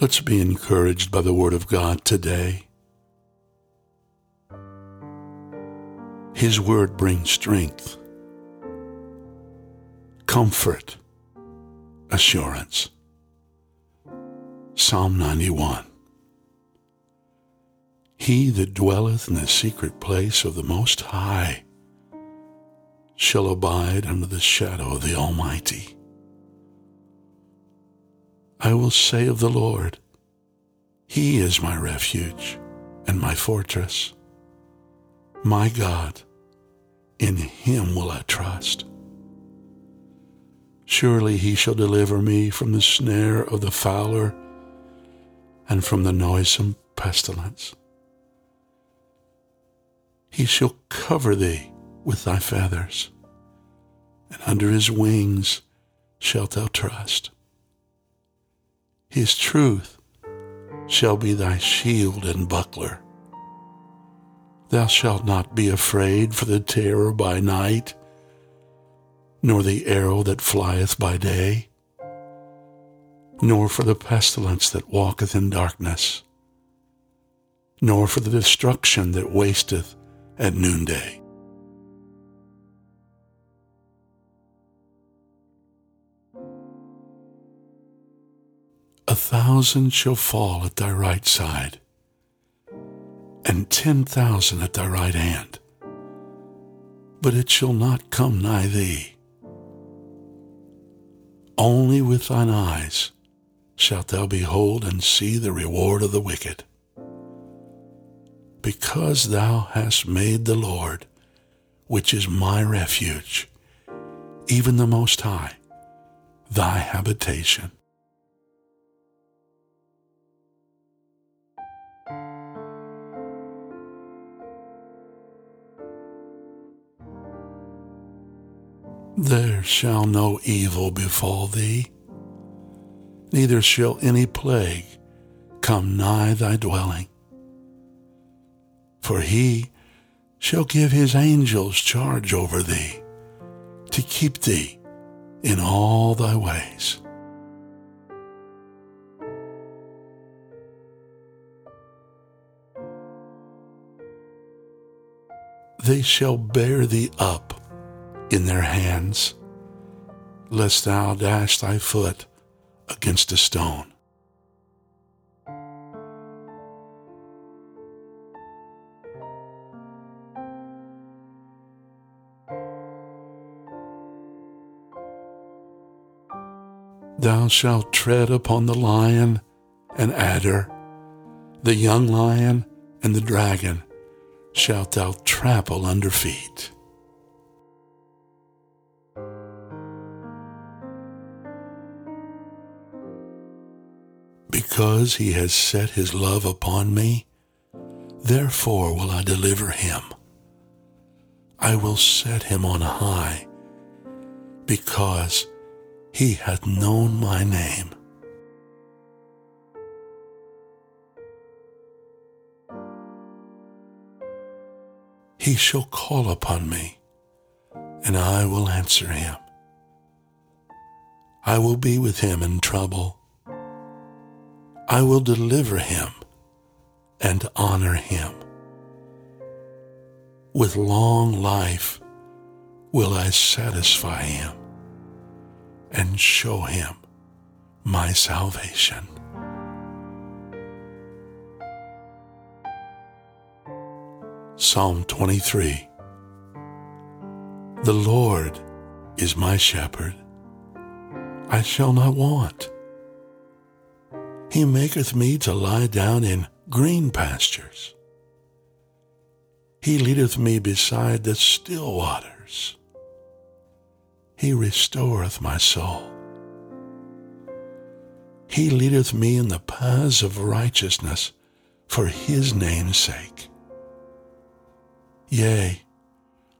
Let's be encouraged by the Word of God today. His Word brings strength, comfort, assurance. Psalm 91 He that dwelleth in the secret place of the Most High shall abide under the shadow of the Almighty. I will say of the Lord, He is my refuge and my fortress. My God, in Him will I trust. Surely He shall deliver me from the snare of the fowler and from the noisome pestilence. He shall cover thee with thy feathers, and under his wings shalt thou trust. His truth shall be thy shield and buckler. Thou shalt not be afraid for the terror by night, nor the arrow that flieth by day, nor for the pestilence that walketh in darkness, nor for the destruction that wasteth at noonday. Thousand shall fall at thy right side, and ten thousand at thy right hand, but it shall not come nigh thee. Only with thine eyes shalt thou behold and see the reward of the wicked. Because thou hast made the Lord, which is my refuge, even the Most High, thy habitation. There shall no evil befall thee, neither shall any plague come nigh thy dwelling. For he shall give his angels charge over thee, to keep thee in all thy ways. They shall bear thee up in their hands, lest thou dash thy foot against a stone. Thou shalt tread upon the lion and adder, the young lion and the dragon shalt thou trample under feet. Because he has set his love upon me, therefore will I deliver him. I will set him on high, because he hath known my name. He shall call upon me, and I will answer him. I will be with him in trouble. I will deliver him and honor him. With long life will I satisfy him and show him my salvation. Psalm 23 The Lord is my shepherd, I shall not want. He maketh me to lie down in green pastures. He leadeth me beside the still waters. He restoreth my soul. He leadeth me in the paths of righteousness for his name's sake. Yea,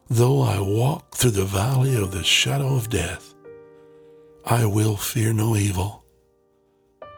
though I walk through the valley of the shadow of death, I will fear no evil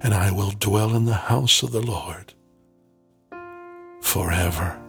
and I will dwell in the house of the Lord forever.